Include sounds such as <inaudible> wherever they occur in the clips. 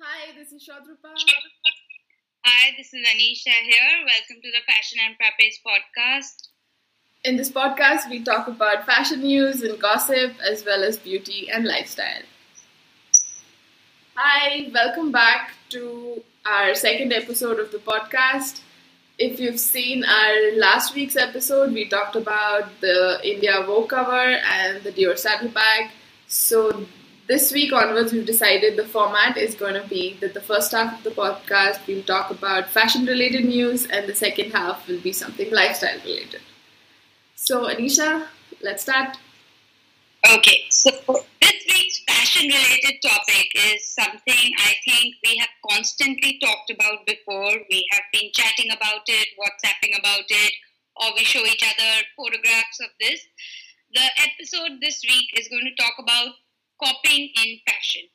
Hi, this is Shadrupa. Hi, this is Anisha here. Welcome to the Fashion and Frappes podcast. In this podcast, we talk about fashion news and gossip as well as beauty and lifestyle. Hi, welcome back to our second episode of the podcast. If you've seen our last week's episode, we talked about the India Vogue cover and the Dior saddlebag. So this week onwards, we've decided the format is going to be that the first half of the podcast we'll talk about fashion related news, and the second half will be something lifestyle related. So, Anisha, let's start. Okay, so this week's fashion related topic is something I think we have constantly talked about before. We have been chatting about it, WhatsApping about it, or we show each other photographs of this. The episode this week is going to talk about copying in fashion.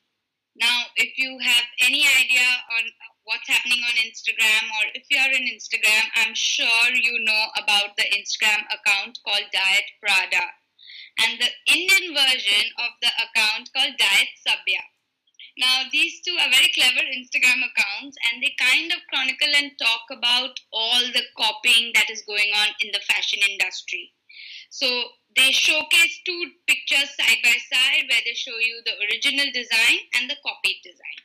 Now, if you have any idea on what's happening on Instagram, or if you are on Instagram, I'm sure you know about the Instagram account called Diet Prada and the Indian version of the account called Diet Sabya. Now, these two are very clever Instagram accounts and they kind of chronicle and talk about all the copying that is going on in the fashion industry. So, they showcase two pictures side by side where they show you the original design and the copied design.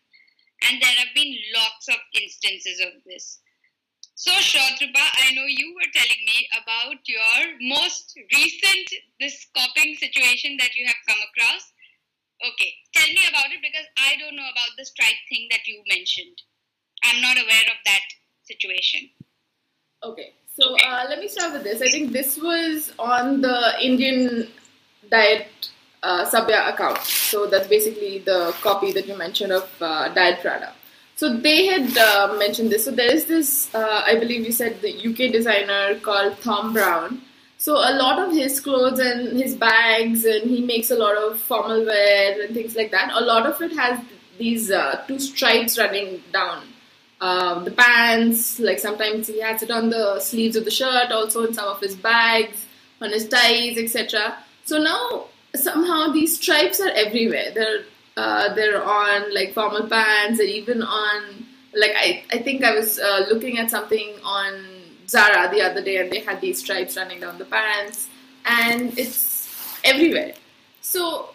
And there have been lots of instances of this. So, Shadrupa, I know you were telling me about your most recent this copying situation that you have come across. Okay, tell me about it because I don't know about the stripe thing that you mentioned. I'm not aware of that situation. Okay, so uh, let me start with this. I think this was on the Indian Diet uh, Sabya account. So that's basically the copy that you mentioned of uh, Diet Prada. So they had uh, mentioned this. So there is this, uh, I believe you said the UK designer called Thom Browne. So a lot of his clothes and his bags, and he makes a lot of formal wear and things like that. A lot of it has these uh, two stripes running down um, the pants. Like sometimes he has it on the sleeves of the shirt, also in some of his bags, on his ties, etc. So now somehow these stripes are everywhere. They're uh, they're on like formal pants and even on like I, I think I was uh, looking at something on Zara the other day and they had these stripes running down the pants and it's everywhere. So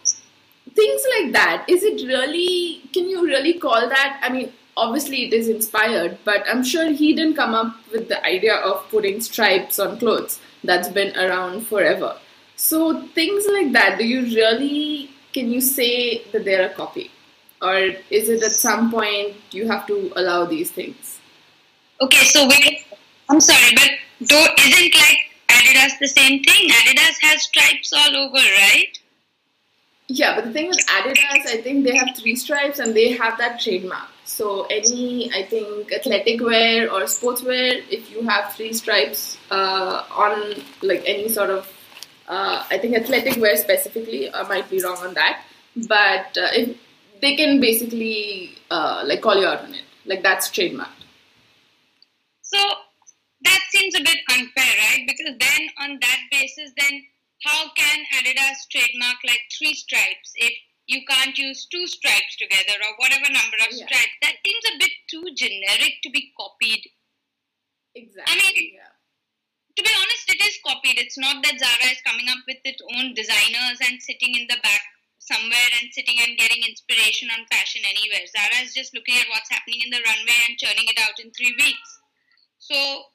things like that is it really can you really call that I mean obviously it is inspired but I'm sure he didn't come up with the idea of putting stripes on clothes that's been around forever. So things like that do you really can you say that they're a copy? Or is it at some point you have to allow these things? Okay, so wait, I'm sorry, but though isn't like Adidas the same thing? Adidas has stripes all over, right? Yeah, but the thing with Adidas, I think they have three stripes and they have that trademark. So any, I think, athletic wear or sportswear, if you have three stripes uh, on like any sort of uh, I think athletic wear specifically, I might be wrong on that, but uh, if they can basically uh, like call you out on it, like that's trademarked. So that seems a bit unfair, right? Because then on that basis, then how can Adidas trademark like three stripes if you can't use two stripes together or whatever number of Yeah. stripes? That seems a bit too generic to be copied. Exactly. I mean- yeah. to be honest, it is copied. It's not that Zara is coming up with its own designers and sitting in the back somewhere and sitting and getting inspiration on fashion anywhere. Zara is just looking at what's happening in the runway and churning it out in three weeks. So,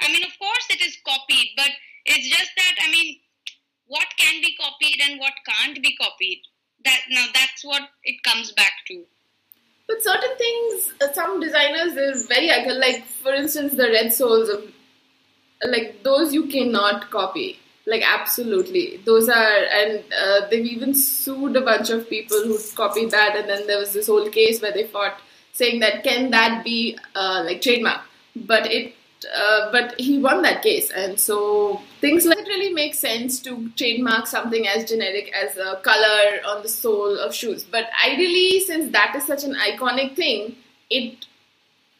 I mean, of course it is copied, but it's just that, I mean, what can be copied and what can't be copied? That now that's what it comes back to. But certain things, uh, some designers, they're very. Like, for instance, the red soles of, like, those you cannot copy. Like, absolutely. Those are, and uh, they've even sued a bunch of people who copied that. And then there was this whole case where they fought saying that can that be, uh, like, trademark? But it, uh, but he won that case. And so things it really make sense to trademark something as generic as a color on the sole of shoes. But ideally, since that is such an iconic thing, it,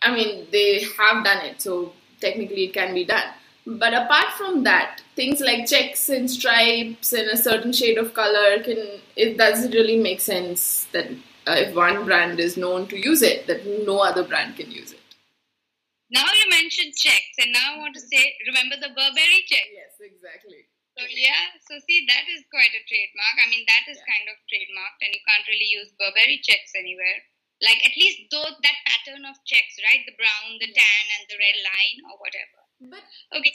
I mean, they have done it, so technically it can be done. But apart from that, things like checks and stripes and a certain shade of color can it doesn't really make sense that uh, if one brand is known to use it, that no other brand can use it. Now you mentioned checks, and now I want to say, remember the Burberry check? Yes, exactly. So yeah, so see that is quite a trademark. I mean that is yeah. kind of trademarked, and you can't really use Burberry checks anywhere. Like at least though that pattern of checks, right? The brown, the tan, and the red line or whatever. But okay.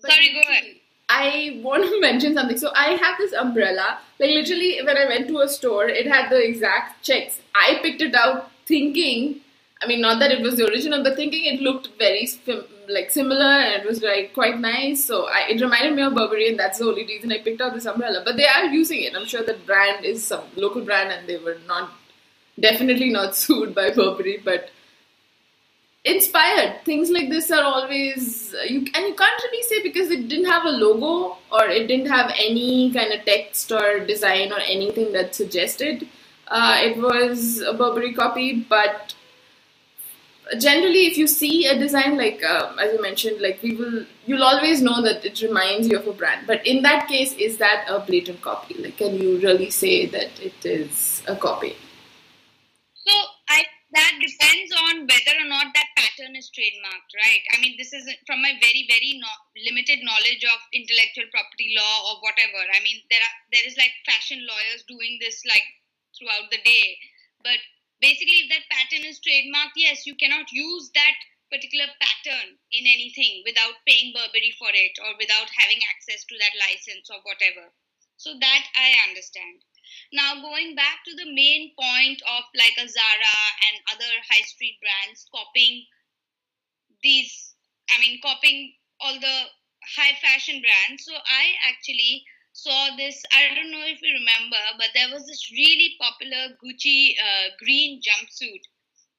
But Sorry, go ahead. I want to <laughs> mention something. So I have this umbrella. Like literally, when I went to a store, it had the exact checks. I picked it out thinking. I mean, not that it was the original, but thinking it looked very like similar and it was like quite nice. So I, it reminded me of Burberry, and that's the only reason I picked out this umbrella. But they are using it. I'm sure the brand is some local brand, and they were not definitely not <laughs> sued by Burberry, but inspired. Things like this are always you and you can't really say because it didn't have a logo or it didn't have any kind of text or design or anything that suggested uh, it was a Burberry copy, but generally if you see a design like uh, as you mentioned like we will you'll always know that it reminds you of a brand but in that case is that a blatant copy like can you really say that it is a copy so I that depends on whether or not that pattern is trademarked, right? I mean, this is from my very, very no- limited knowledge of intellectual property law or whatever. I mean, there are there is like fashion lawyers doing this like throughout the day, but basically, if that pattern is trademarked, yes, you cannot use that particular pattern in anything without paying Burberry for it or without having access to that license or whatever. So that I understand. Now, going back to the main point of like a Zara and other high street brands copying these, I mean, copying all the high fashion brands. So, I actually saw this. I don't know if you remember, but there was this really popular Gucci uh, green jumpsuit.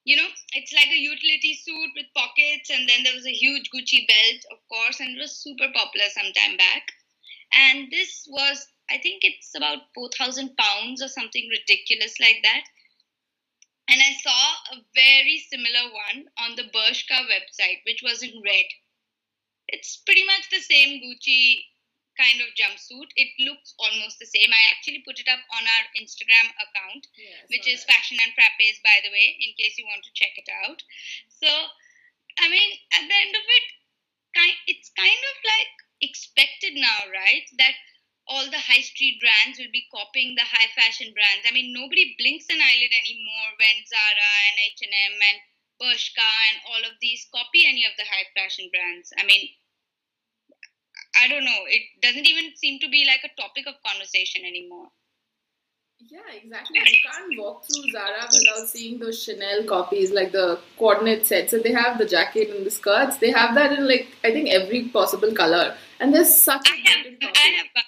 You know, it's like a utility suit with pockets, and then there was a huge Gucci belt, of course, and it was super popular some time back. And this was I think it's about 4,000 pounds or something ridiculous like that. And I saw a very similar one on the Bershka website, which was in red. It's pretty much the same Gucci kind of jumpsuit. It looks almost the same. I actually put it up on our Instagram account, yeah, which is that. Fashion and Frappes, by the way, in case you want to check it out. So, I mean, at the end of it, it's kind of like expected now, right? That all the high street brands will be copying the high fashion brands. I mean, nobody blinks an eyelid anymore when Zara and H&M and Bershka and all of these copy any of the high fashion brands. I mean, I don't know. It doesn't even seem to be like a topic of conversation anymore. Yeah, exactly. You can't walk through Zara without seeing those Chanel copies, like the coordinate sets. And they have the jacket and the skirts. They have that in like I think every possible color. And there's such a I have, I have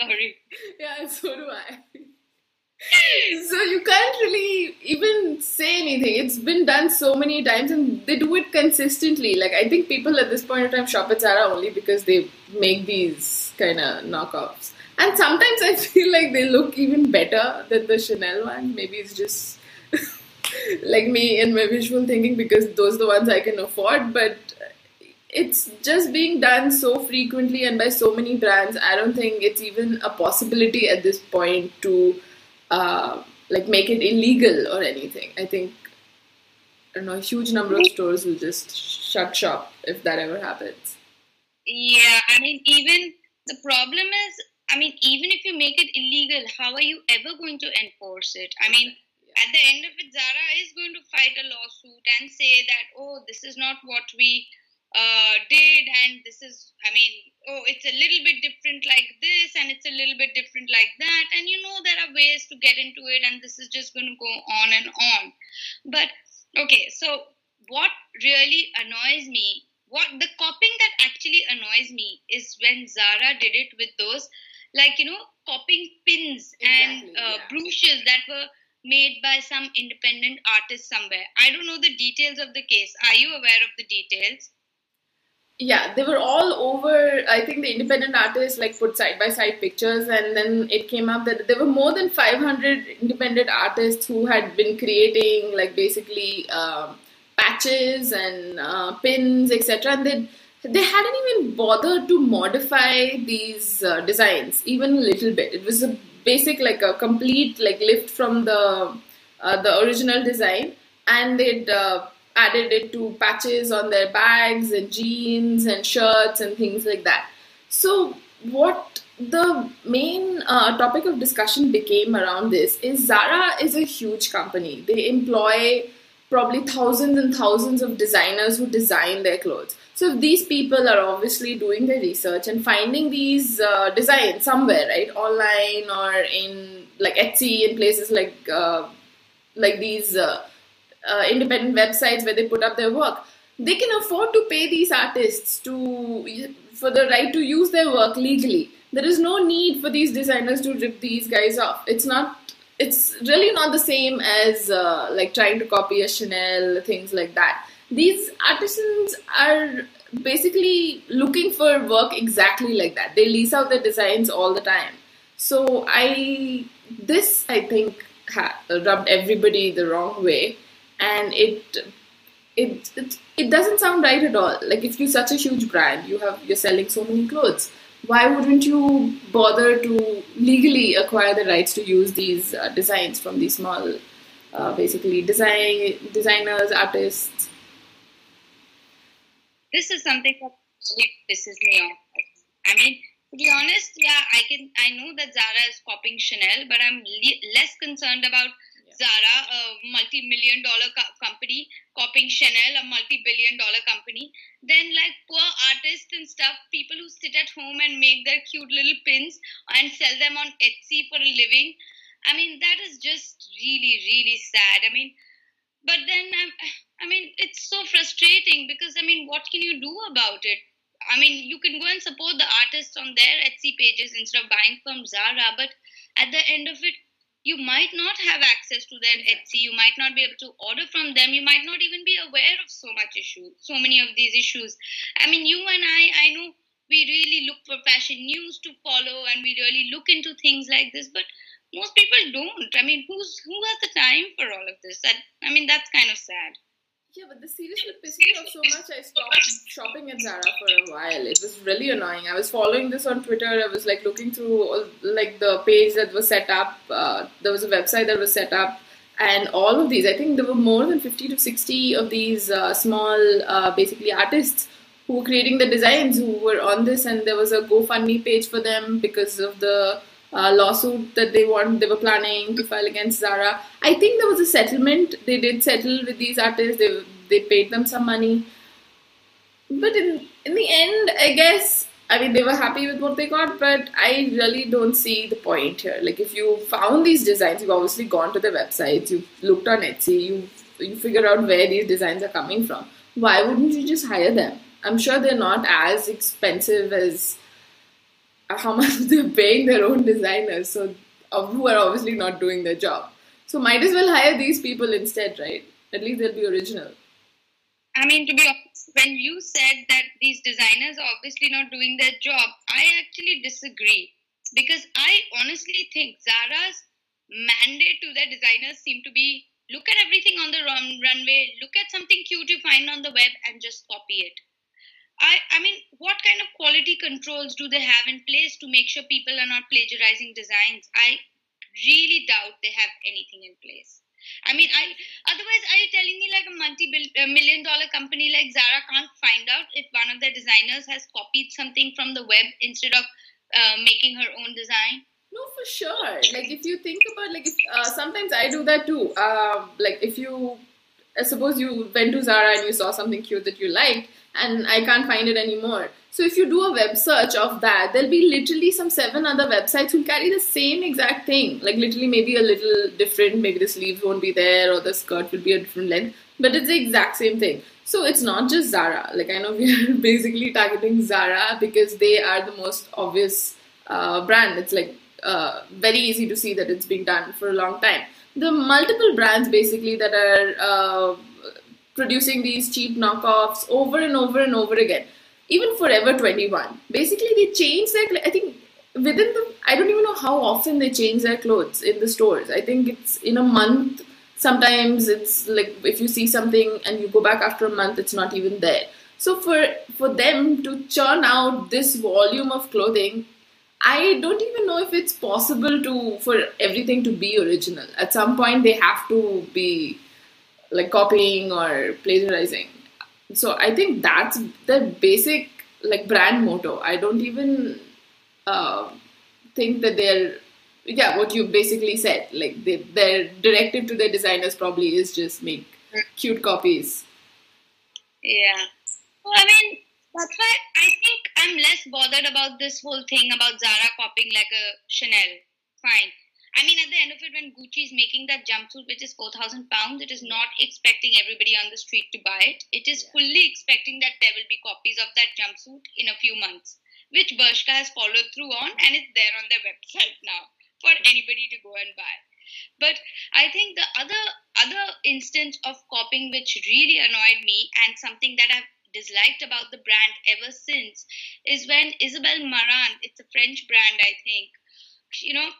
Sorry. <laughs> Yeah, so do I. so you can't really even say anything. It's been done so many times and they do it consistently. Like I think people at this point in time shop at Zara only because they make these kind of knockoffs. And sometimes I <laughs> feel like they look even better than the Chanel one. Maybe it's just <laughs> like me and my visual thinking because those are the ones I can afford. But it's just being done so frequently and by so many brands. I don't think it's even a possibility at this point to uh, like make it illegal or anything. I think I don't know. A huge number of stores will just shut shop if that ever happens. Yeah, I mean, even the problem is, I mean, even if you make it illegal, how are you ever going to enforce it? I mean, at the end of it, Zara is going to fight a lawsuit and say that, oh, this is not what we uh, did and this is i mean oh it's a little bit different like this and it's a little bit different like that and you know there are ways to get into it and this is just going to go on and on but okay so what really annoys me what the copying that actually annoys me is when zara did it with those like you know copying pins exactly, and uh, yeah. brooches that were made by some independent artist somewhere. I don't know the details of the case. Are you aware of the details? Yeah they were all over i think the independent artists like put side by side pictures and then it came up that there were more than 500 independent artists who had been creating like basically um, patches and uh, pins etc and they they hadn't even bothered to modify these uh, designs even a little bit. It was a basic, like a complete, like lift from the uh, the original design, and they'd uh, added it to patches on their bags and jeans and shirts and things like that. So what the main uh, topic of discussion became around this is Zara is a huge company. They employ probably thousands and thousands of designers who design their clothes. So these people are obviously doing their research and finding these uh, designs somewhere, right, online or in like Etsy in places like uh, like these uh, uh, independent websites where they put up their work. They can afford to pay these artists to for the right to use their work legally. There is no need for these designers to rip these guys off. It's not. It's really not the same as uh, like trying to copy a Chanel, things like that these artisans are basically looking for work exactly like that. They lease out their designs all the time. So I this I think ha- rubbed everybody the wrong way, and it, it it it doesn't sound right at all. Like if you're such a huge brand, you have you're selling so many clothes. Why wouldn't you bother to legally acquire the rights to use these uh, designs from these small, uh, basically design designers, artists, this is something that really pisses me off. I mean, to be honest, yeah, I can. I know that Zara is copying Chanel, but I'm le- less concerned about. Zara, a multi-million dollar co- company, copying Chanel, a multi-billion-dollar company, Then, like poor artists and stuff, people who sit at home and make their cute little pins and sell them on Etsy for a living. I mean, that is just really, really sad. I mean, but then I'm I mean, it's so frustrating because I mean, what can you do about it? I mean, you can go and support the artists on their Etsy pages instead of buying from Zara, but at the end of it, you might not have access to their Etsy. You might not be able to order from them. You might not even be aware of so much issue, so many of these issues. I mean, you and I, I know we really look for fashion news to follow, and we really look into things like this, but most people don't. I mean, who's who has the time for all of this? That I mean, that's kind of sad. Yeah, but the seriously pissed me off so much. I stopped shopping at Zara for a while. It was really annoying. I was following this on Twitter. I was like looking through like the page that was set up. Uh, there was a website that was set up, and all of these. I think there were more than fifty to sixty of these uh, small, uh, basically artists who were creating the designs who were on this, and there was a GoFundMe page for them because of the uh, lawsuit that they want they were planning to file against Zara. I think there was a settlement. They did settle with these artists. They they paid them some money. But in in the end, I guess I mean they were happy with what they got. But I really don't see the point here. Like if you found these designs, you've obviously gone to the websites. You've looked on Etsy. You you figure out where these designs are coming from. Why wouldn't you just hire them? I'm sure they're not as expensive as how much <laughs> they're paying their own designers, so who are obviously not doing their job. So might as well hire these people instead, right? At least they'll be original. I mean, to be honest, when you said that these designers are obviously not doing their job, I actually disagree because I honestly think Zara's mandate to their designers seem to be look at everything on the run, runway, look at something cute you find on the web, and just copy it. I, I mean, what kind of quality controls do they have in place to make sure people are not plagiarizing designs? I really doubt they have anything in place. I mean, I otherwise are you telling me like a multi-million dollar company like Zara can't find out if one of their designers has copied something from the web instead of uh, making her own design? No, for sure. Like if you think about like if, uh, sometimes I do that too. Uh, like if you uh, suppose you went to Zara and you saw something cute that you liked and I can't find it anymore. So if you do a web search of that, there'll be literally some seven other websites who carry the same exact thing. Like literally maybe a little different, maybe the sleeves won't be there or the skirt will be a different length, but it's the exact same thing. So it's not just Zara. Like I know we are <laughs> basically targeting Zara because they are the most obvious uh, brand. It's like uh, very easy to see that it's been done for a long time. The multiple brands basically that are uh, producing these cheap knockoffs over and over and over again. Even Forever 21. Basically, they change their. I think within the. I don't even know how often they change their clothes in the stores. I think it's in a month. Sometimes it's like if you see something and you go back after a month, it's not even there. So for for them to churn out this volume of clothing, I don't even know if it's possible to for everything to be original. At some point, they have to be like copying or plagiarizing. So I think that's the basic like brand motto. I don't even uh, think that they're yeah what you basically said like they, their directive to their designers probably is just make cute copies. Yeah. Well, I mean, that's why I think I'm less bothered about this whole thing about Zara copying like a Chanel. Fine. I mean, at the end of it, when Gucci is making that jumpsuit, which is 4,000 pounds, it is not expecting everybody on the street to buy it. It is fully expecting that there will be copies of that jumpsuit in a few months, which Bershka has followed through on, and it's there on their website now for anybody to go and buy. But I think the other other instance of copying which really annoyed me and something that I've disliked about the brand ever since is when Isabel Marant, it's a French brand, I think, you know,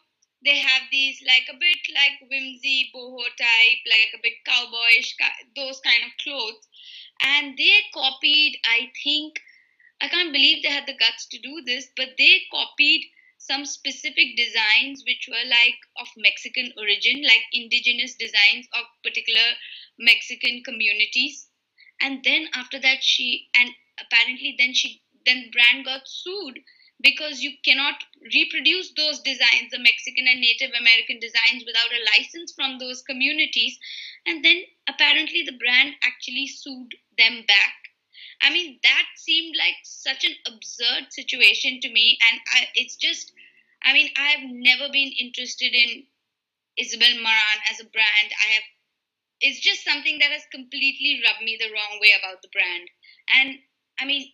they have these like a bit like whimsy boho type, like a bit cowboyish, those kind of clothes. And they copied, I think, I can't believe they had the guts to do this, but they copied some specific designs which were like of Mexican origin, like indigenous designs of particular Mexican communities. And then after that, she and apparently then she then brand got sued because you cannot reproduce those designs, the Mexican and Native American designs, without a license from those communities. And then apparently the brand actually sued them back. I mean, that seemed like such an absurd situation to me. And I, it's just, I mean, I've never been interested in Isabel Marant as a brand. I have, it's just something that has completely rubbed me the wrong way about the brand. And I mean,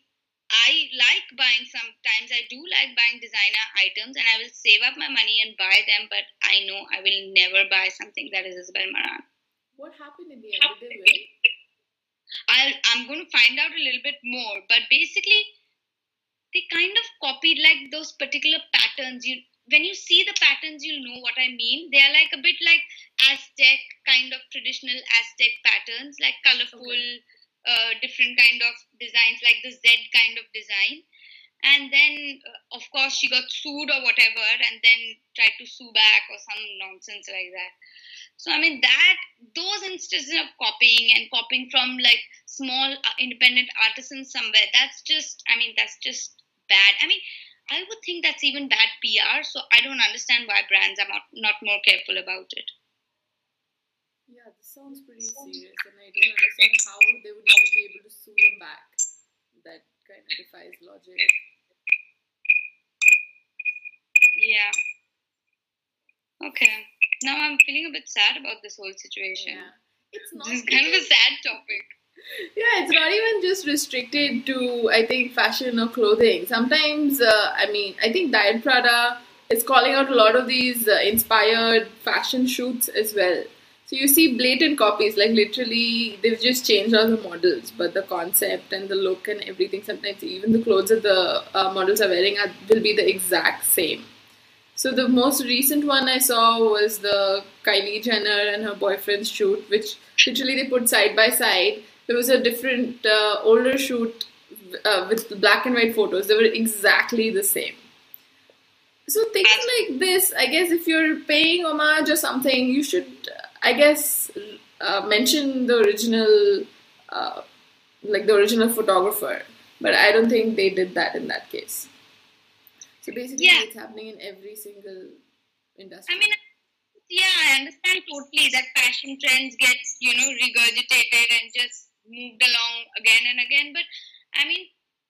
I like buying sometimes I do like buying designer items and I will save up my money and buy them, but I know I will never buy something that is Isabel Marant. What happened in the end? Did they win? i I'm going to find out a little bit more, but basically, they kind of copied like those particular patterns. You when you see the patterns, you'll know what I mean. They are like a bit like Aztec kind of traditional Aztec patterns, like colorful. Okay uh, different kind of designs, like the Z kind of design. And then, uh, of course, she got sued or whatever, and then tried to sue back or some nonsense like that. So, I mean, that those instances of copying and copying from like small uh, independent artisans somewhere, that's just, I mean, that's just bad. I mean, I would think that's even bad PR. So, I don't understand why brands are not, not more careful about it. Sounds pretty serious, and I don't understand how they would even be able to sue them back. That kind of defies logic. Yeah. Okay. Now I'm feeling a bit sad about this whole situation. Yeah. It's not. This is kind of a sad topic. Yeah, it's not even just restricted to I think fashion or clothing. Sometimes, uh, I mean, I think Diet Prada is calling out a lot of these uh, inspired fashion shoots as well. So you see blatant copies, like literally they've just changed all the models, but the concept and the look and everything, sometimes even the clothes that the uh, models are wearing are, will be the exact same. So the most recent one I saw was the Kylie Jenner and her boyfriend's shoot, which literally they put side by side. There was a different uh, older shoot uh, with black and white photos. They were exactly the same. So things like this, I guess, if you're paying homage or something, you should I guess uh, mention the original, uh, like the original photographer, but I don't think they did that in that case. So basically, yeah. it's happening in every single industry. I mean, yeah, I understand totally that fashion trends get you know regurgitated and just moved along again and again. But I mean,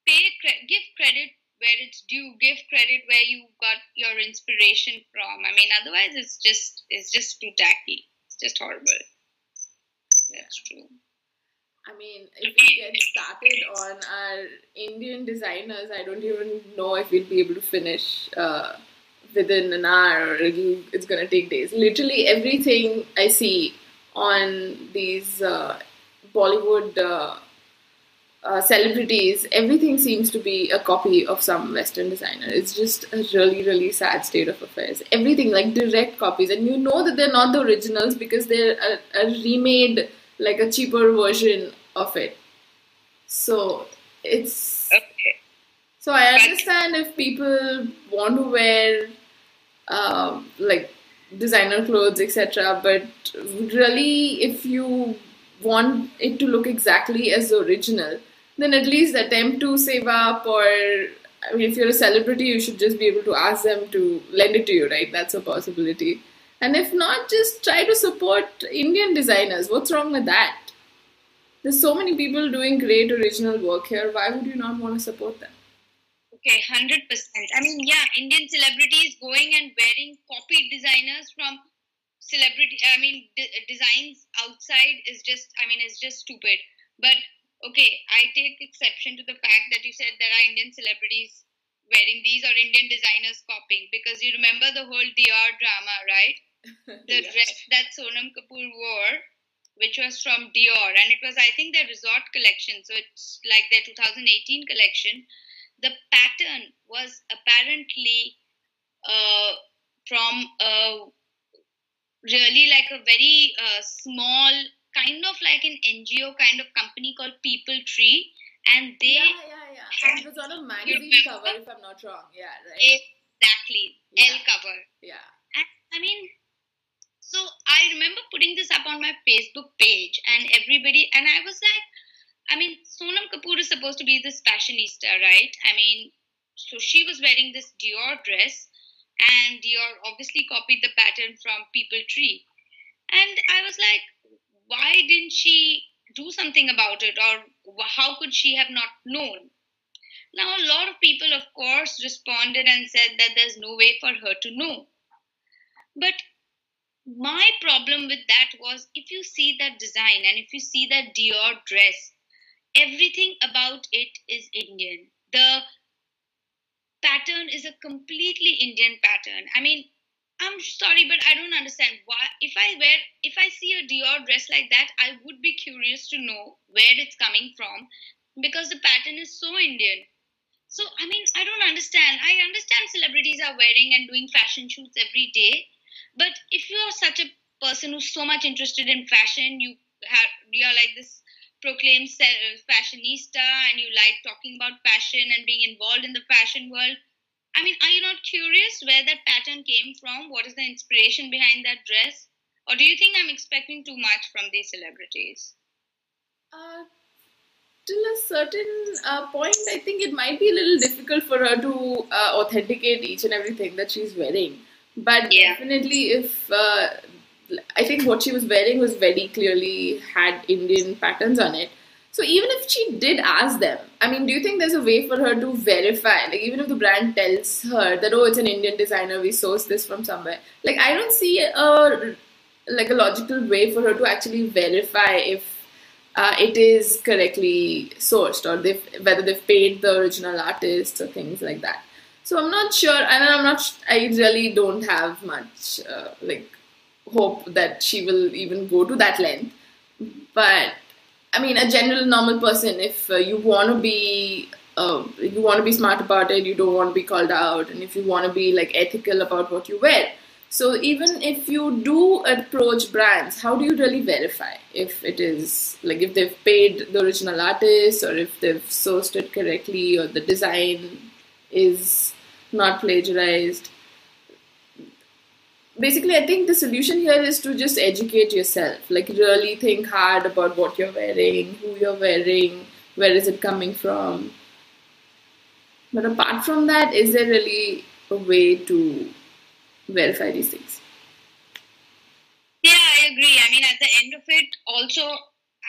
pay give credit where it's due. Give credit where you got your inspiration from. I mean, otherwise, it's just it's just too tacky just horrible. That's true. I mean, if we get started on our Indian designers, I don't even know if we'll be able to finish uh, within an hour it's going to take days. Literally everything I see on these uh, Bollywood uh, uh, celebrities, everything seems to be a copy of some Western designer. It's just a really, really sad state of affairs. Everything like direct copies, and you know that they're not the originals because they're a, a remade, like a cheaper version of it. So it's Okay. so I understand if people want to wear um, like designer clothes, etc. But really, if you want it to look exactly as the original, then at least attempt to save up. Or I mean, if you're a celebrity, you should just be able to ask them to lend it to you, right? That's a possibility. And if not, just try to support Indian designers. What's wrong with that? There's so many people doing great original work here. Why would you not want to support them? Okay, hundred percent. I mean, yeah, Indian celebrities going and wearing copied designers from celebrity. I mean, d- designs outside is just. I mean, it's just stupid. But okay, I take exception to the fact that you said there are Indian celebrities wearing these or Indian designers copying because you remember the whole Dior drama, right? <laughs> The Yeah. dress that Sonam Kapoor wore, which was from Dior, and it was, I think, their resort collection. So it's like their 2018 collection. The pattern was apparently uh, from a really like a very uh, small, kind of like an NGO kind of company called People Tree, and they yeah, yeah, yeah. And it was on a magazine cover, if I'm not wrong. Yeah, right. exactly Yeah. Elle cover. Yeah. And, I mean, so I remember putting this up on my Facebook page, and everybody, and I was like, I mean, Sonam Kapoor is supposed to be this fashionista, right? I mean, so she was wearing this Dior dress, and Dior obviously copied the pattern from People Tree. And I was like, why didn't she do something about it, or how could she have not known? Now, a lot of people, of course, responded and said that there's no way for her to know. But my problem with that was if you see that design and if you see that Dior dress, everything about it is Indian. The pattern is a completely Indian pattern. I mean, I'm sorry, but I don't understand why. If I wear, if I see a Dior dress like that, I would be curious to know where it's coming from because the pattern is so Indian. So, I mean, I don't understand. I understand celebrities are wearing and doing fashion shoots every day, but if you are such a person who's so much interested in fashion, you have you're like this proclaimed fashionista, and you like talking about fashion and being involved in the fashion world. I mean, are you not curious where that pattern came from? What is the inspiration behind that dress? Or do you think I'm expecting too much from these celebrities? Uh, till a certain uh, point, I think it might be a little difficult for her to uh, authenticate each and everything that she's wearing. But Yeah. definitely, if uh, I think what she was wearing was very clearly had Indian patterns on it. So even if she did ask them, I mean, do you think there's a way for her to verify? Like even if the brand tells her that oh, it's an Indian designer, we sourced this from somewhere. Like I don't see a like a logical way for her to actually verify if uh, it is correctly sourced or they've, whether they've paid the original artists or things like that. So I'm not sure, and I'm not. I really don't have much uh, like hope that she will even go to that length. But I mean, a general normal person, if uh, you want to be, uh, you want to be smart about it, you don't want to be called out, and if you want to be like ethical about what you wear. So even if you do approach brands, how do you really verify if it is like if they've paid the original artist or if they've sourced it correctly or the design is not plagiarized? Basically i think the solution here is to just educate yourself like really think hard about what you're wearing who you're wearing where is it coming from but apart from that is there really a way to verify these things Yeah, I agree. I mean, at the end of it, also,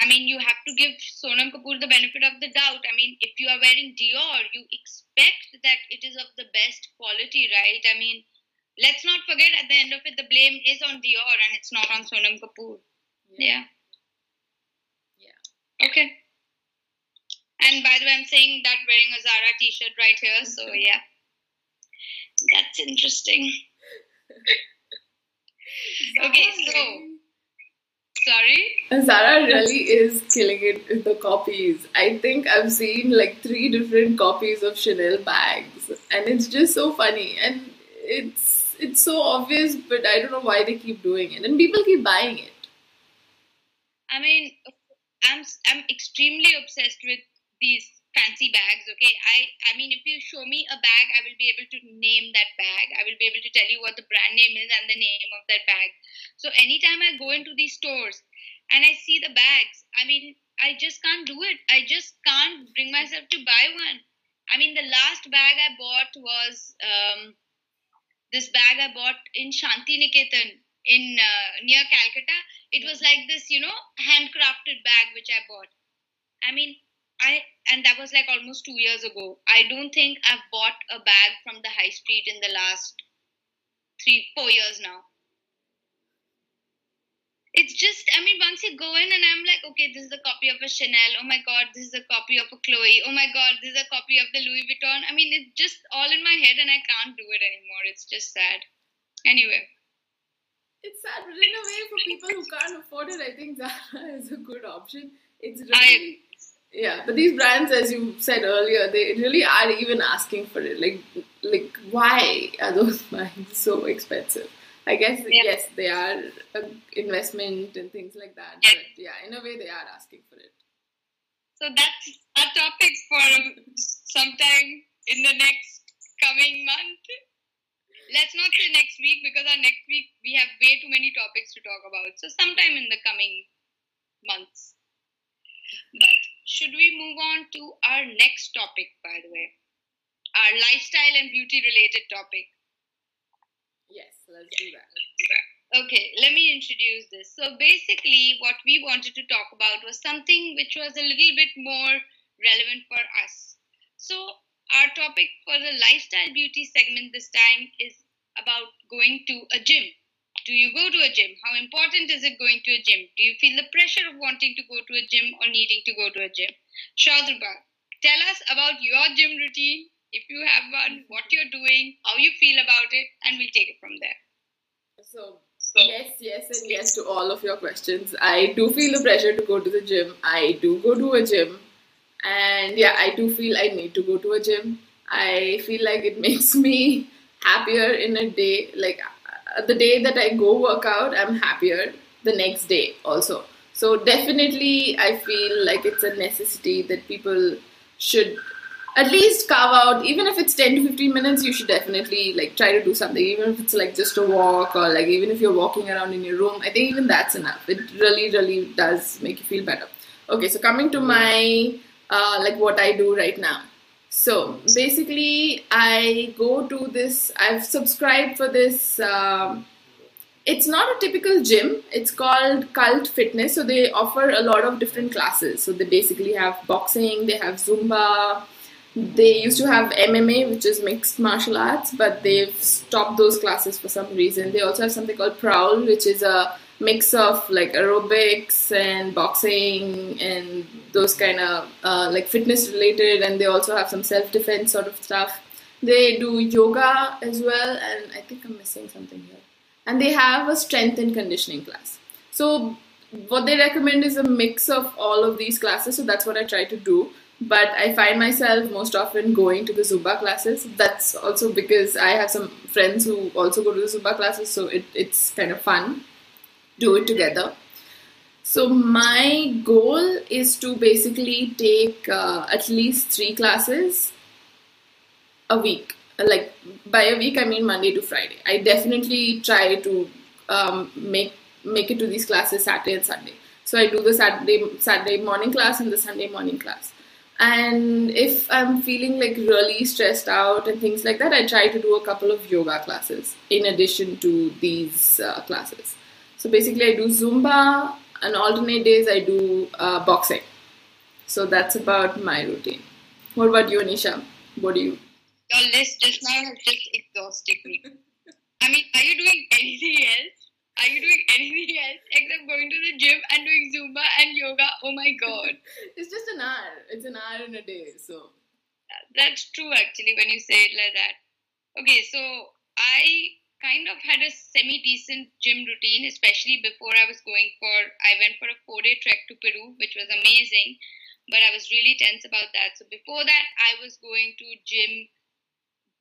I mean, you have to give Sonam Kapoor the benefit of the doubt. I mean, if you are wearing Dior, you expect that it is of the best quality, right? I mean, let's not forget at the end of it, the blame is on Dior and it's not on Sonam Kapoor. Yeah. Yeah. Okay. And by the way, I'm saying that wearing a Zara t shirt right here, so <laughs> yeah. That's interesting. <laughs> Okay, so sorry. Zara really is killing it with the copies. I think I've seen like three different copies of Chanel bags, and it's just so funny. And it's it's so obvious, but I don't know why they keep doing it, and people keep buying it. I mean, I'm I'm extremely obsessed with these fancy bags. Okay, I I mean, if you show me a bag, I will be able to name that bag. I will be able to tell you what the brand name is and the name of that bag. So anytime I go into these stores and I see the bags, I mean, I just can't do it. I just can't bring myself to buy one. I mean, the last bag I bought was um, this bag I bought in Shanti Niketan in uh, near Calcutta. It was like this, you know, handcrafted bag which I bought. I mean, I and that was like almost two years ago. I don't think I've bought a bag from the high street in the last three, four years now it's just i mean once you go in and i'm like okay this is a copy of a chanel. Oh my god this is a copy of a chloe. Oh my god this is a copy of the louis vuitton. I mean it's just all in my head and i can't do it anymore. It's just sad. Anyway. It's sad but in a way for people who can't afford it i think <laughs> zara is a good option. It's really I, yeah but these brands as you said earlier they really are even asking for it. Like like why are those <laughs> bags so expensive I guess yeah. yes, they are an investment and things like that. Yeah. But yeah, in a way, they are asking for it. So that's a topic for sometime in the next coming month. Let's not say next week because our next week we have way too many topics to talk about. So sometime in the coming months. But should we move on to our next topic, by the way? Our lifestyle and beauty related topic Let's do that. Okay, let me introduce this. So, basically, what we wanted to talk about was something which was a little bit more relevant for us. So, our topic for the lifestyle beauty segment this time is about going to a gym. Do you go to a gym? How important is it going to a gym? Do you feel the pressure of wanting to go to a gym or needing to go to a gym? Shadruba, tell us about your gym routine if you have one, what you're doing, how you feel about it, and we'll take it from there. So, so, yes, yes, and yes to all of your questions. I do feel the pressure to go to the gym. I do go to a gym, and yeah, I do feel I need to go to a gym. I feel like it <laughs> makes me happier in a day. Like uh, the day that I go work out, I'm happier the next day also. So definitely, I feel like it's a necessity that people should at least carve out even if it's 10 to 15 minutes you should definitely like try to do something. Even if it's like just a walk or like even if you're walking around in your room i think even that's enough. It really really does make you feel better. Okay so coming to my uh, like what i do right now. So basically i go to this i've subscribed for this um, it's not a typical gym. It's called cult fitness. So they offer a lot of different classes. So they basically have boxing they have zumba they used to have MMA, which is mixed martial arts, but they've stopped those classes for some reason. They also have something called Prowl, which is a mix of like aerobics and boxing and those kind of uh, like fitness related, and they also have some self defense sort of stuff. They do yoga as well, and I think I'm missing something here. And they have a strength and conditioning class. So, what they recommend is a mix of all of these classes, so that's what I try to do but I find myself most often going to the Zumba classes. That's also because I have some friends who also go to the Zumba classes, so it, it's kind of fun. Do it together. So, my goal is to basically take uh, at least three classes a week. Like, by a week, I mean Monday to Friday. I definitely try to um, make make it to these classes Saturday and Sunday. So I do the Saturday Saturday morning class and the Sunday morning class and if i'm feeling like really stressed out and things like that i try to do a couple of yoga classes in addition to these uh, classes. So basically i do zumba. And alternate days i do uh, boxing. So that's about my routine. What about you anisha? What do you your list just now has just exhausted me. I mean are you doing anything else are you doing anything else except going to the gym and doing Zumba and yoga? Oh my god. <laughs> it's just an hour. It's an hour in a day, so. That's true actually when you say it like that. Okay, so I kind of had a semi decent gym routine, especially before I was going for, I went for a four day trek to Peru, which was amazing, but I was really tense about that. So before that, I was going to gym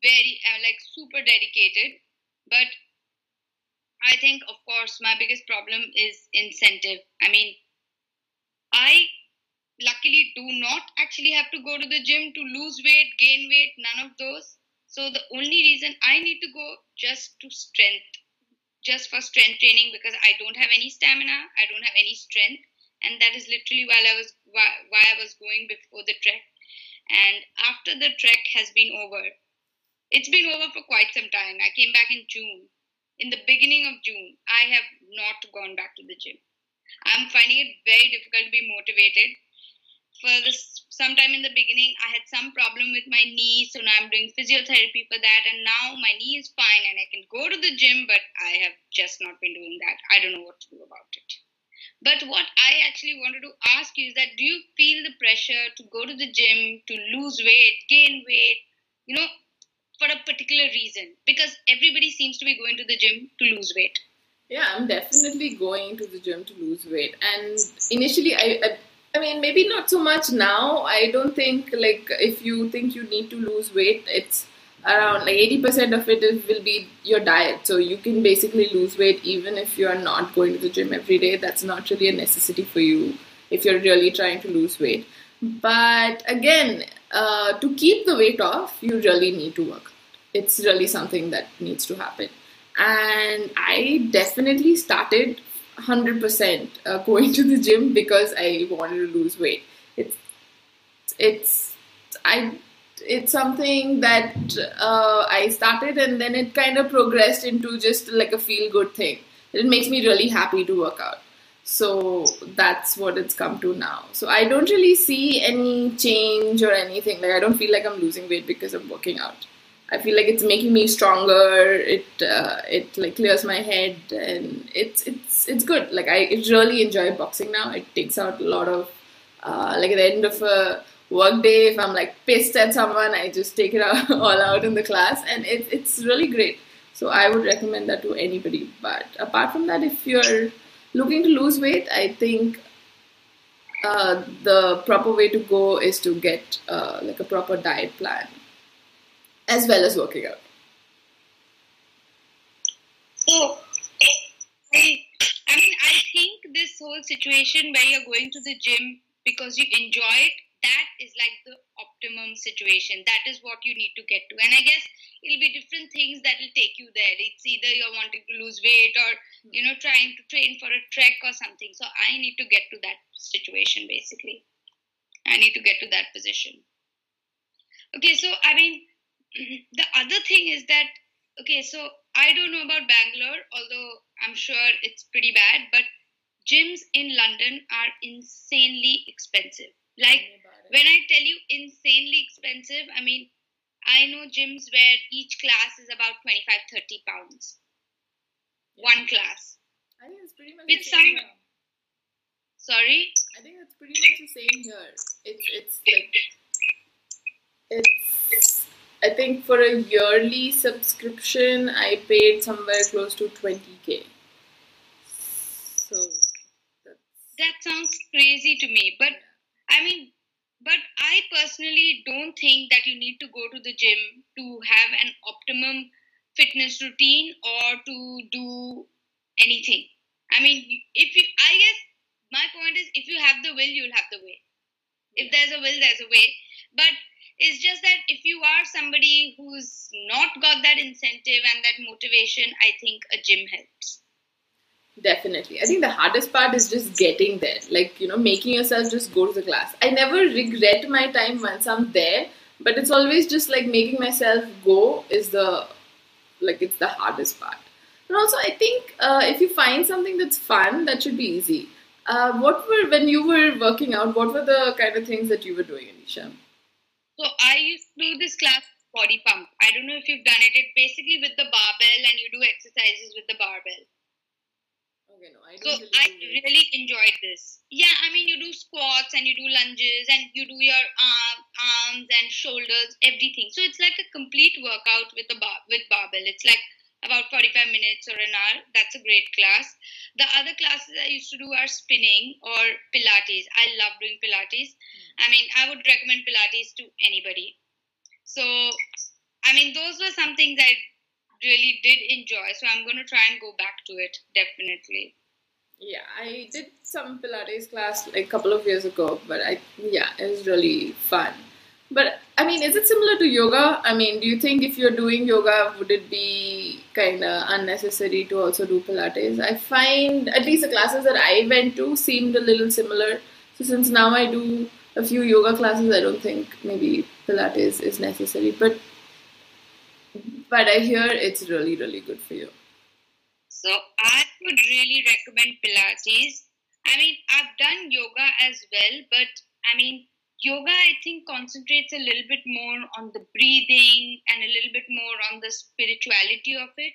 very, uh, like super dedicated, but I think, of course, my biggest problem is incentive. I mean, I luckily do not actually have to go to the gym to lose weight, gain weight, none of those. So the only reason I need to go just to strength, just for strength training because I don't have any stamina, I don't have any strength, and that is literally while I was why, why I was going before the trek. And after the trek has been over, it's been over for quite some time. I came back in June. In the beginning of June, I have not gone back to the gym. I'm finding it very difficult to be motivated. For this, sometime in the beginning, I had some problem with my knee, so now I'm doing physiotherapy for that, and now my knee is fine and I can go to the gym, but I have just not been doing that. I don't know what to do about it. But what I actually wanted to ask you is that do you feel the pressure to go to the gym, to lose weight, gain weight, you know, for a particular reason? Because everybody seems to be going to the gym to lose weight. Yeah, I'm definitely going to the gym to lose weight. And initially, I, I, I mean, maybe not so much now. I don't think like if you think you need to lose weight, it's around like 80% of it is, will be your diet. So you can basically lose weight even if you are not going to the gym every day. That's not really a necessity for you if you're really trying to lose weight. But again, uh, to keep the weight off, you really need to work. It's really something that needs to happen and I definitely started 100% uh, <laughs> going to the gym because I wanted to lose weight. It's it's I it's something that uh, I started and then it kind of progressed into just like a feel good thing. It makes me really happy to work out. So that's what it's come to now. So I don't really see any change or anything. Like I don't feel like I'm losing weight because I'm working out. I feel like it's making me stronger. It uh, it like clears my head and it's it's it's good. Like I really enjoy boxing now. It takes out a lot of uh, like at the end of a work day. If I'm like pissed at someone, I just take it out, <laughs> all out in the class, and it, it's really great. So I would recommend that to anybody. But apart from that, if you're looking to lose weight, I think uh, the proper way to go is to get uh, like a proper diet plan as well as working out? So, I, <coughs> I mean, I think this whole situation where you're going to the gym because you enjoy it, that is like the optimum situation. That is what you need to get to. And I guess it'll be different things that will take you there. It's either you're wanting to lose weight or, you know, trying to train for a trek or something. So I need to get to that situation basically. I need to get to that position. Okay, so I mean, <clears throat> the other thing is that okay so i don't know about bangalore although i'm sure it's pretty bad but gyms in london are insanely expensive. Like when i tell you insanely expensive i mean i know gyms where each class is about 25 30 pounds. One class. I think it's pretty much with some here. sorry? I think it's pretty much the same here. It's it's like it's I think for a yearly subscription, I paid somewhere close to 20k. So that sounds crazy to me, but I mean, but I personally don't think that you need to go to the gym to have an optimum fitness routine or to do anything. I mean, if you, I guess my point is, if you have the will, you'll have the way. If there's a will, there's a way. But it's just that if you are somebody who's not got that incentive and that motivation, I think a gym helps. Definitely. I think the hardest part is just getting there. Like, you know, making yourself just go to the class. I never regret my time once I'm there, but it's always just like making myself go is the, like, it's the hardest part. And also, I think uh, if you find something that's fun, that should be easy. Uh, what were, when you were working out, what were the kind of things that you were doing, Anisha? So I used to do this class body pump. I don't know if you've done it. It's basically with the barbell and you do exercises with the barbell. Okay, no, I. So I really enjoyed this. Yeah, I mean you do squats and you do lunges and you do your arm, arms and shoulders, everything. So it's like a complete workout with a bar with barbell. It's like about 45 minutes or an hour. That's a great class. The other classes I used to do are spinning or Pilates. I love doing Pilates. Mm I mean, I would recommend Pilates to anybody. So, I mean, those were some things I really did enjoy. So I'm going to try and go back to it definitely. Yeah, I did some Pilates class like a couple of years ago, but I yeah, it was really fun. But I mean, is it similar to yoga? I mean, do you think if you're doing yoga, would it be kind of unnecessary to also do Pilates? I find at least the classes that I went to seemed a little similar. So since now I do a few yoga classes, I don't think maybe Pilates is necessary. But but I hear it's really really good for you. So I would really recommend Pilates. I mean, I've done yoga as well, but I mean, yoga i think concentrates a little bit more on the breathing and a little bit more on the spirituality of it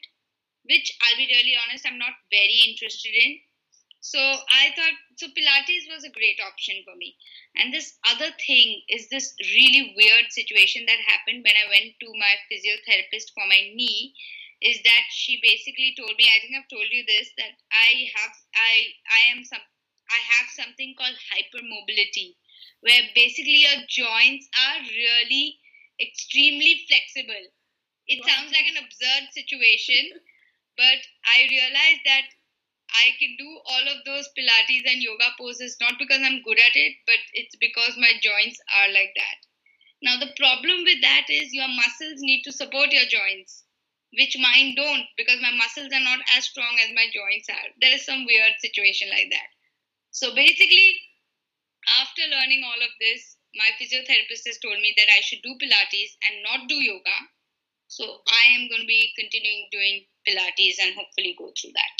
which i'll be really honest i'm not very interested in. So i thought so pilates was a great option for me. And this other thing is this really weird situation that happened when i went to my physiotherapist for my knee is that she basically told me i think i've told you this that i have i i am some i have something called hypermobility where basically your joints are really extremely flexible. It wow. sounds like an absurd situation, but I realized that I can do all of those Pilates and yoga poses not because I'm good at it, but it's because my joints are like that. Now, the problem with that is your muscles need to support your joints, which mine don't because my muscles are not as strong as my joints are. There is some weird situation like that. So, basically, after learning all of this, my physiotherapist has told me that I should do Pilates and not do yoga. So I am going to be continuing doing Pilates and hopefully go through that.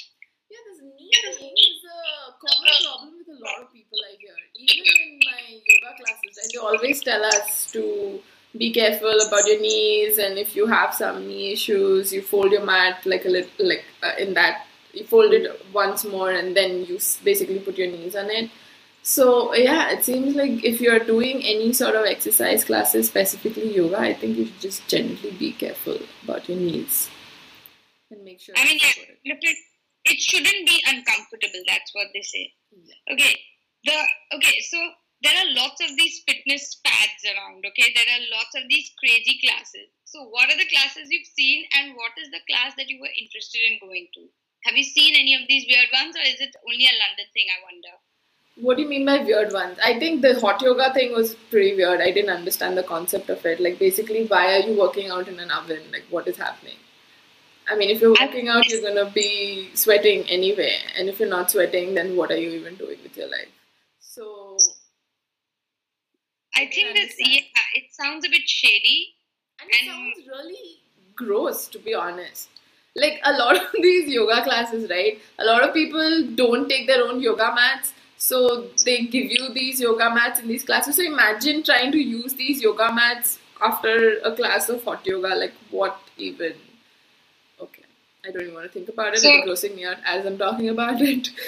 Yeah, this knee is a common problem with a lot of people I hear. Even in my yoga classes, they always tell us to be careful about your knees, and if you have some knee issues, you fold your mat like a little, like uh, in that you fold it once more, and then you basically put your knees on it. So yeah, it seems like if you're doing any sort of exercise classes, specifically yoga, I think you should just generally be careful about your knees and make sure. I mean, yeah, look, it, it shouldn't be uncomfortable. That's what they say. Yeah. Okay, the okay, so there are lots of these fitness pads around. Okay, there are lots of these crazy classes. So, what are the classes you've seen, and what is the class that you were interested in going to? Have you seen any of these weird ones, or is it only a London thing? I wonder. What do you mean by weird ones? I think the hot yoga thing was pretty weird. I didn't understand the concept of it. Like, basically, why are you working out in an oven? Like, what is happening? I mean, if you're working out, you're gonna be sweating anyway. And if you're not sweating, then what are you even doing with your life? So. I think that, yeah, it sounds a bit shady. And it and sounds really gross, to be honest. Like, a lot <laughs> of these yoga classes, right? A lot of people don't take their own yoga mats so they give you these yoga mats in these classes. So imagine trying to use these yoga mats after a class of hot yoga. Like what even? Okay, I don't even want to think about it. So, it's grossing me out as I'm talking about it. <laughs>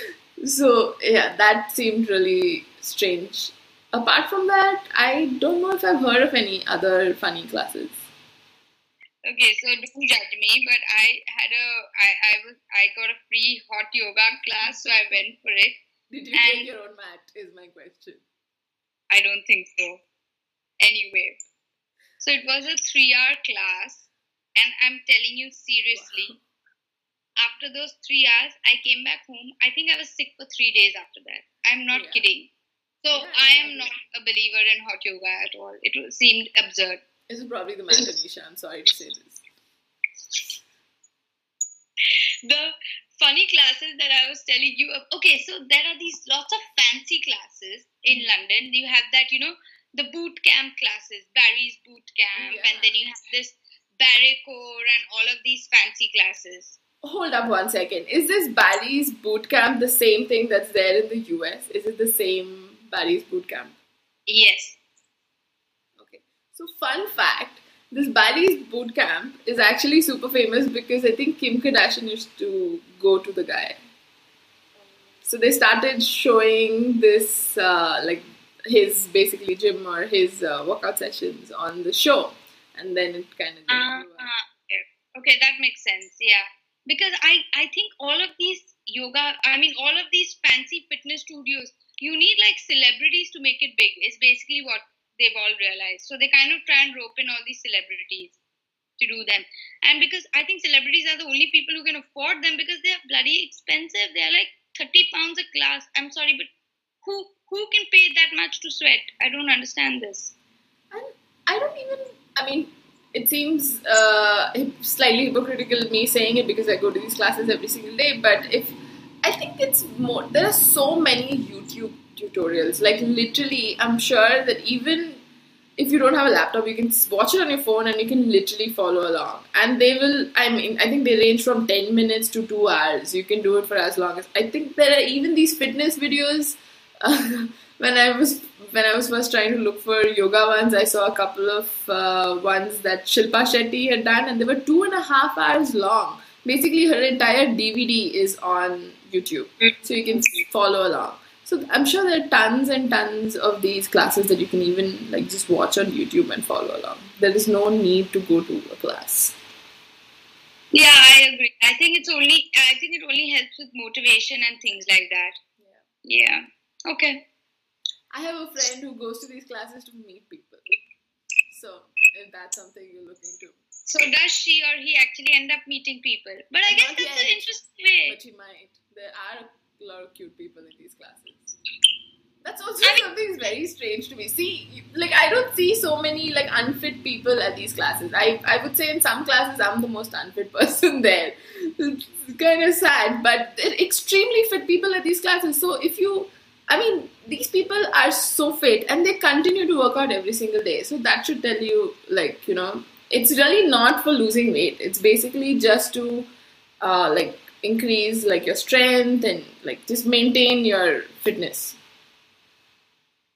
So yeah, that seemed really strange. Apart from that, I don't know if I've heard of any other funny classes. Okay, so don't judge me, but I had a I I was I got a free hot yoga class, so I went for it did you and take your own mat? Is my question. I don't think so. Anyway, so it was a three-hour class, and I'm telling you seriously. Wow. After those three hours, I came back home. I think I was sick for three days after that. I'm not yeah. kidding. So yeah, I am not a believer in hot yoga at all. It seemed absurd. This is probably the <laughs> mat, Anisha. I'm sorry to say this. The funny classes that I was telling you. Okay, so there are these lots of fancy classes in hmm. London. You have that, you know, the boot camp classes, Barry's boot camp, yeah. and then you have this Barre-Core and all of these fancy classes. Hold up one second. Is this Barry's boot camp the same thing that's there in the US? Is it the same Barry's boot camp? Yes. Okay. So, fun fact this Barry's boot camp is actually super famous because I think Kim Kardashian used to go to the guy. So they started showing this, uh, like his basically gym or his uh, workout sessions on the show, and then it kind of. Uh, okay. that makes sense. Yeah, because I I think all of these yoga, I mean all of these fancy fitness studios, you need like celebrities to make it big. Is basically what they've all realized. So they kind of try and rope in all these celebrities to do them. And because I think celebrities are the only people who can afford them because they're bloody expensive. They're like 30 pounds a class. I'm sorry, but who who can pay that much to sweat? I don't understand this. I don't even. I mean, it seems uh, slightly hypocritical me saying it because I go to these classes every single day. But if I think it's more, there are so many YouTube tutorials. Like literally, I'm sure that even if you don't have a laptop, you can watch it on your phone and you can literally follow along. And they will, I mean, I think they range from 10 minutes to 2 hours. You can do it for as long as. I think there are even these fitness videos. Uh, <laughs> when I was when I was first trying to look for yoga ones, I saw a couple of uh, ones that Shilpa Shetty had done, and they were two and a half hours long. Basically, her entire DVD is on YouTube, so you can follow along. So I'm sure there are tons and tons of these classes that you can even like just watch on YouTube and follow along. There is no need to go to a class. Yeah, I agree. I think it's only I think it only helps with motivation and things like that. Yeah. Yeah. Okay. I have a friend who goes to these classes to meet people. So if that's something you're looking to. So does she or he actually end up meeting people? But I guess that's yet, an interesting way. But he might. There are a lot of cute people in these classes. That's also I something very strange to me. See, like I don't see so many like unfit people at these classes. I I would say in some classes I'm the most unfit <laughs> person there. It's kind of sad, but extremely fit people at these classes. So if you, I mean, these people are so fit and they continue to work out every single day. So that should tell you, like you know, it's really not for losing weight. It's basically just to, uh, like increase like your strength and like just maintain your fitness.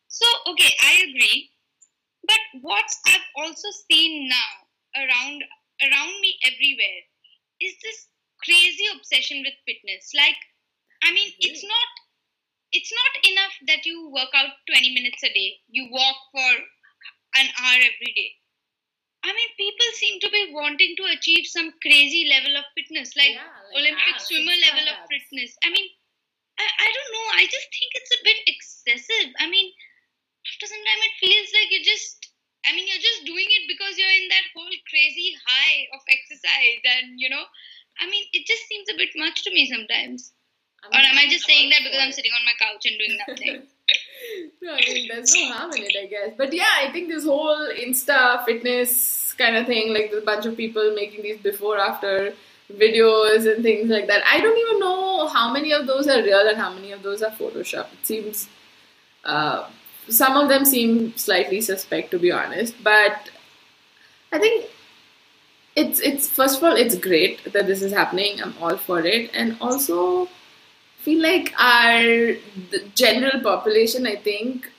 So, okay, I agree. But what I've also seen now around around me everywhere is this crazy obsession with fitness. Like, I mean, it's not it's not enough that you work out 20 minutes a day. You walk for an hour every day. I mean, people seem to be wanting to achieve some crazy level of fitness, like, yeah, like Olympic abs, swimmer level abs. of fitness. I mean, I, I don't know. I just think it's a bit excessive. I mean, after some time it feels like you're just I mean you're just doing it because you're in that whole crazy high of exercise and you know I mean it just seems a bit much to me sometimes. I mean, or am I just saying that because I'm sitting on my couch and doing <laughs> nothing? <laughs> no, I mean there's no harm in it, I guess. But yeah, I think this whole Insta fitness kind of thing, like a bunch of people making these before after videos and things like that. I don't even know how many of those are real and how many of those are Photoshop. It seems uh, some of them seem slightly suspect to be honest but i think it's it's first of all it's great that this is happening i'm all for it and also feel like our general population i think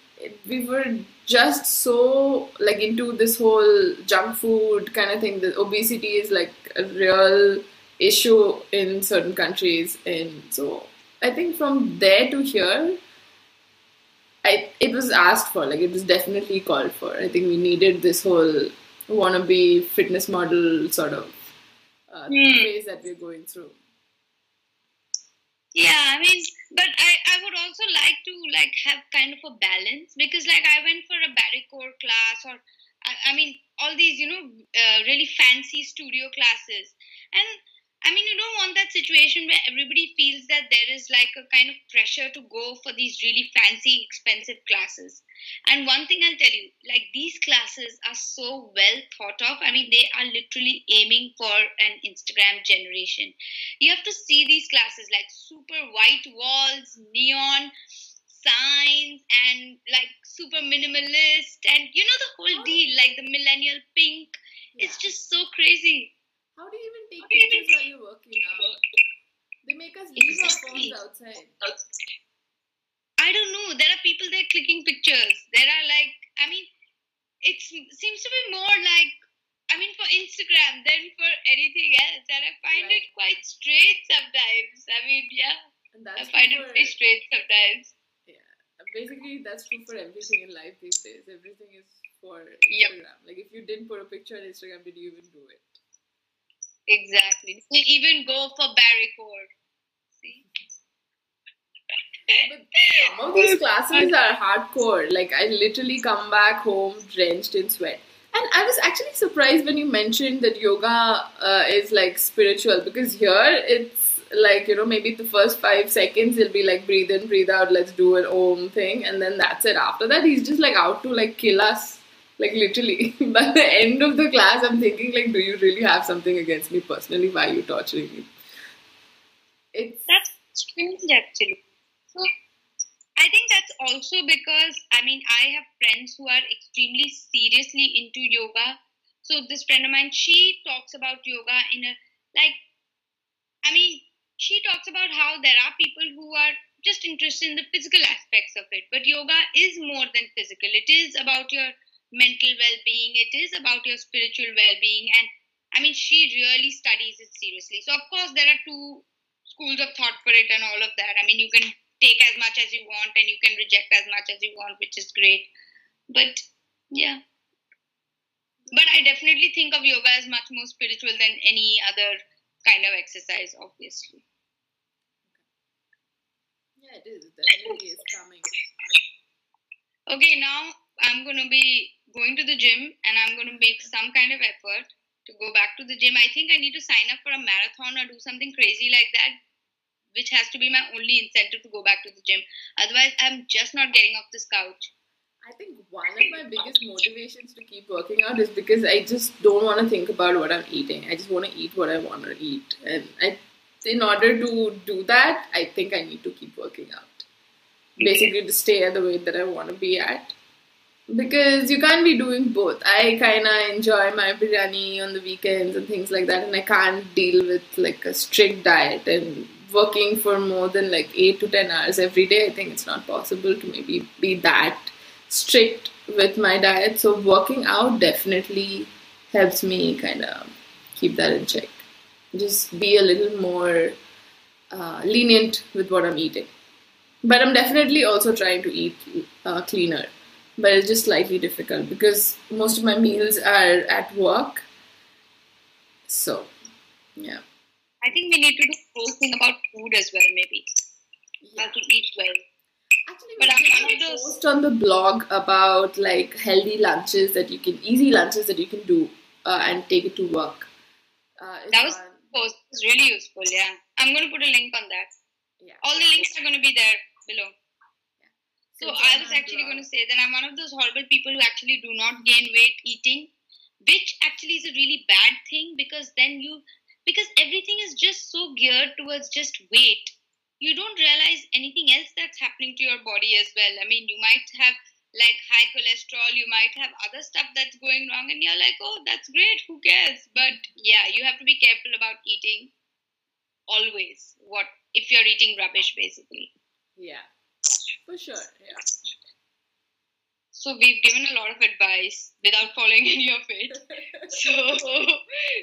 we were just so like into this whole junk food kind of thing the obesity is like a real issue in certain countries and so i think from there to here I it was asked for, like it was definitely called for. I think we needed this whole wannabe fitness model sort of uh, mm. phase that we're going through. Yeah, I mean, but I, I would also like to like have kind of a balance because like I went for a Barre Core class or I, I mean all these you know uh, really fancy studio classes. And I mean, you don't want that situation where everybody feels that there is like a kind of pressure to go for these really fancy, expensive classes. And one thing I'll tell you, like these classes are so well thought of. I mean, they are literally aiming for an Instagram generation. You have to see these classes like super white walls, neon signs, and like super minimalist, and you know the whole oh. deal, like the millennial pink. Yeah. It's just so crazy. How do you even take pictures while you're working out? They make us leave our phones outside. I don't know. There are people there clicking pictures. There are like, I mean, it seems to be more like, I mean, for Instagram than for anything else. And I find right. it quite strange sometimes. I mean, yeah. I find it very strange sometimes. Yeah. Basically, that's true for everything in life these days. Everything is for Instagram. Yep. Like, if you didn't put a picture on Instagram, did you even do it? Exactly. They even go for Barre Core. See? but some of these classes are hardcore. Like I literally come back home drenched in sweat. And I was actually surprised when you mentioned that yoga uh, is like spiritual because here it's like you know maybe the first five seconds he'll be like breathe in breathe out let's do an om thing and then that's it after that he's just like out to like kill us like literally <laughs> by the end of the class i'm thinking like do you really have something against me personally? Why are you torturing me? It's that's strange actually. So i think that's also because i mean i have friends who are extremely seriously into yoga. So this friend of mine she talks about yoga in a like I mean, she talks about how there are people who are just interested in the physical aspects of it, but yoga is more than physical. It is about your mental well being, it is about your spiritual well being, and I mean, she really studies it seriously. So, of course, there are two schools of thought for it and all of that. I mean, you can take as much as you want and you can reject as much as you want, which is great. But yeah. But I definitely think of yoga as much more spiritual than any other kind of exercise, obviously. Yeah, it is. It definitely is coming. Okay, now I'm going to be going to the gym and I'm going to make some kind of effort to go back to the gym. I think I need to sign up for a marathon or do something crazy like that, which has to be my only incentive to go back to the gym. Otherwise, I'm just not getting off this couch. I think one of my biggest motivations to keep working out is because I just don't want to think about what I'm eating. I just want to eat what I want to eat. And I, in order to do that, I think I need to keep working out. Basically, to stay at the weight that I want to be at. Because you can't be doing both. I kind of enjoy my biryani on the weekends and things like that, and I can't deal with like a strict diet and working for more than like 8 to 10 hours every day. I think it's not possible to maybe be that strict with my diet. So working out definitely helps me kind of keep that in check. Just be a little more uh, lenient with what I'm eating. But I'm definitely also trying to eat uh, cleaner. But it's just slightly difficult because most of my meals are at work. So, yeah. I think we need to do a whole thing about food as well, maybe. Yeah. How to eat well. Actually, but I post on the blog about like healthy lunches that you can, easy lunches that you can do uh, and take it to work. Uh, that was post was really useful. Yeah, I'm going to put a link on that. Yeah. All the links are going to be there below. So I was actually going to say that I'm one of those horrible people who actually do not gain weight eating, which actually is a really bad thing because then you because everything is just so geared towards just weight you don't realize anything else that's happening to your body as well. I mean, you might have like high cholesterol, you might have other stuff that's going wrong, and you're like, oh, that's great, who cares? But yeah, you have to be careful about eating always. What if you're eating rubbish, basically? Yeah, for sure. Yeah. So we've given a lot of advice without following any of it. <laughs> so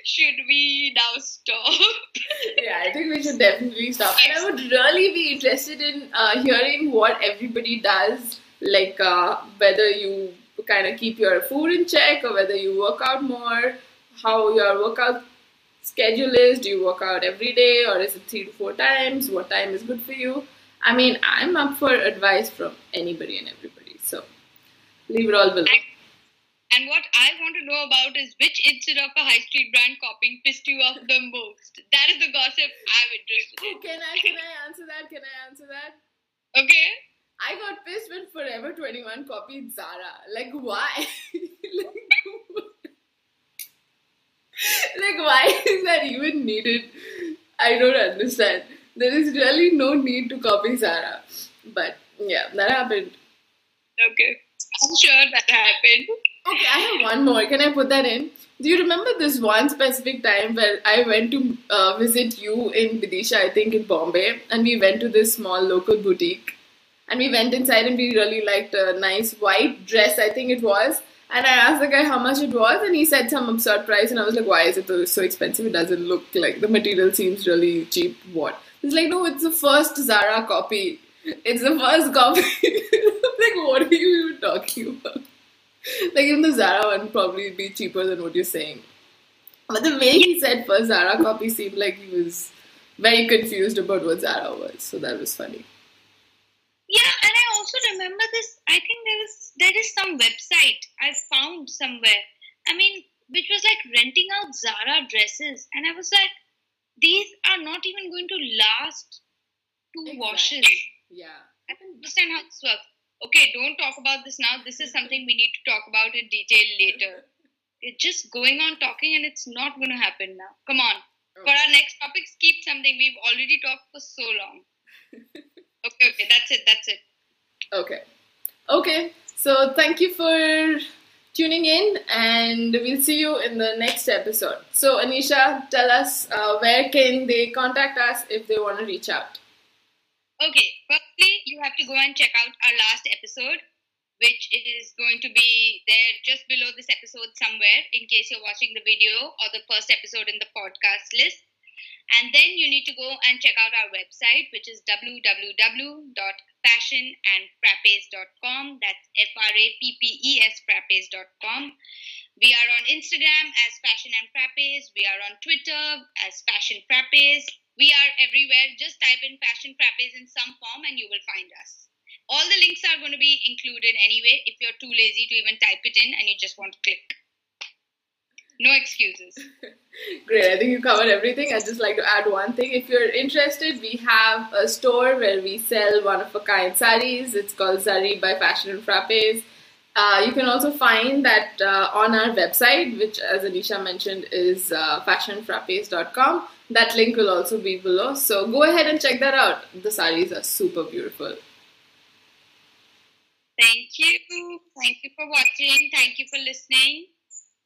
should we now stop? yeah, I think we should definitely stop. And I would really be interested in uh, hearing what everybody does, like uh, whether you kind of keep your food in check or whether you work out more, how your workout schedule is. Do you work out every day or is it three to four times? What time is good for you? I mean, I'm up for advice from anybody and everybody. So leave it all below. And what I want to know about is which instead of a high street brand copying pissed you off the most. That is the gossip I'm interested in. Can I can I answer that? Can I answer that? Okay. I got pissed when Forever 21 copied Zara. Like why? like, <laughs> like why is that even needed? I don't understand. There is really no need to copy Zara. But yeah, that happened. Okay. I'm sure that happened. Okay, I have one more. Can I put that in? Do you remember this one specific time where I went to uh, visit you in Vidisha, I think in Bombay, and we went to this small local boutique, and we went inside and we really liked a nice white dress, I think it was. And I asked the guy how much it was, and he said some absurd price, and I was like, "Why is it so expensive? It doesn't look like the material seems really cheap." What? He's like, "No, it's the first Zara copy." It's the first copy. <laughs> like, what are you even talking about? Like, even the Zara one probably be cheaper than what you're saying. But the way he said first Zara copy seemed like he was very confused about what Zara was. So that was funny. Yeah, and I also remember this. I think there was there is some website I found somewhere. I mean, which was like renting out Zara dresses, and I was like, these are not even going to last two exactly. washes. Yeah. I don't understand how this works. Okay, don't talk about this now. This is something we need to talk about in detail later. <laughs> It's just going on talking and it's not going to happen now. Come on. Okay. For our next topics, keep something. We've already talked for so long. <laughs> okay, okay, that's it. That's it. Okay. Okay. So thank you for tuning in and we'll see you in the next episode. So Anisha, tell us uh, where can they contact us if they want to reach out? Okay, firstly, you have to go and check out our last episode, which is going to be there just below this episode somewhere in case you're watching the video or the first episode in the podcast list. And then you need to go and check out our website, which is www.fashionandfrappes.com. That's F R A P P E S frappes.com. We are on Instagram as Fashion and Frappes. We are on Twitter as Fashion Frappes. We are everywhere. Just type in Fashion Frappes in some form and you will find us. All the links are going to be included anyway if you're too lazy to even type it in and you just want to click. No excuses. <laughs> Great. I think you covered everything. I'd just like to add one thing. If you're interested, we have a store where we sell one of a kind saris. It's called Zari by Fashion and Frappes. Uh, you can also find that uh, on our website, which, as Anisha mentioned, is uh, fashionfrappes.com. That link will also be below. So go ahead and check that out. The saris are super beautiful. Thank you. Thank you for watching. Thank you for listening.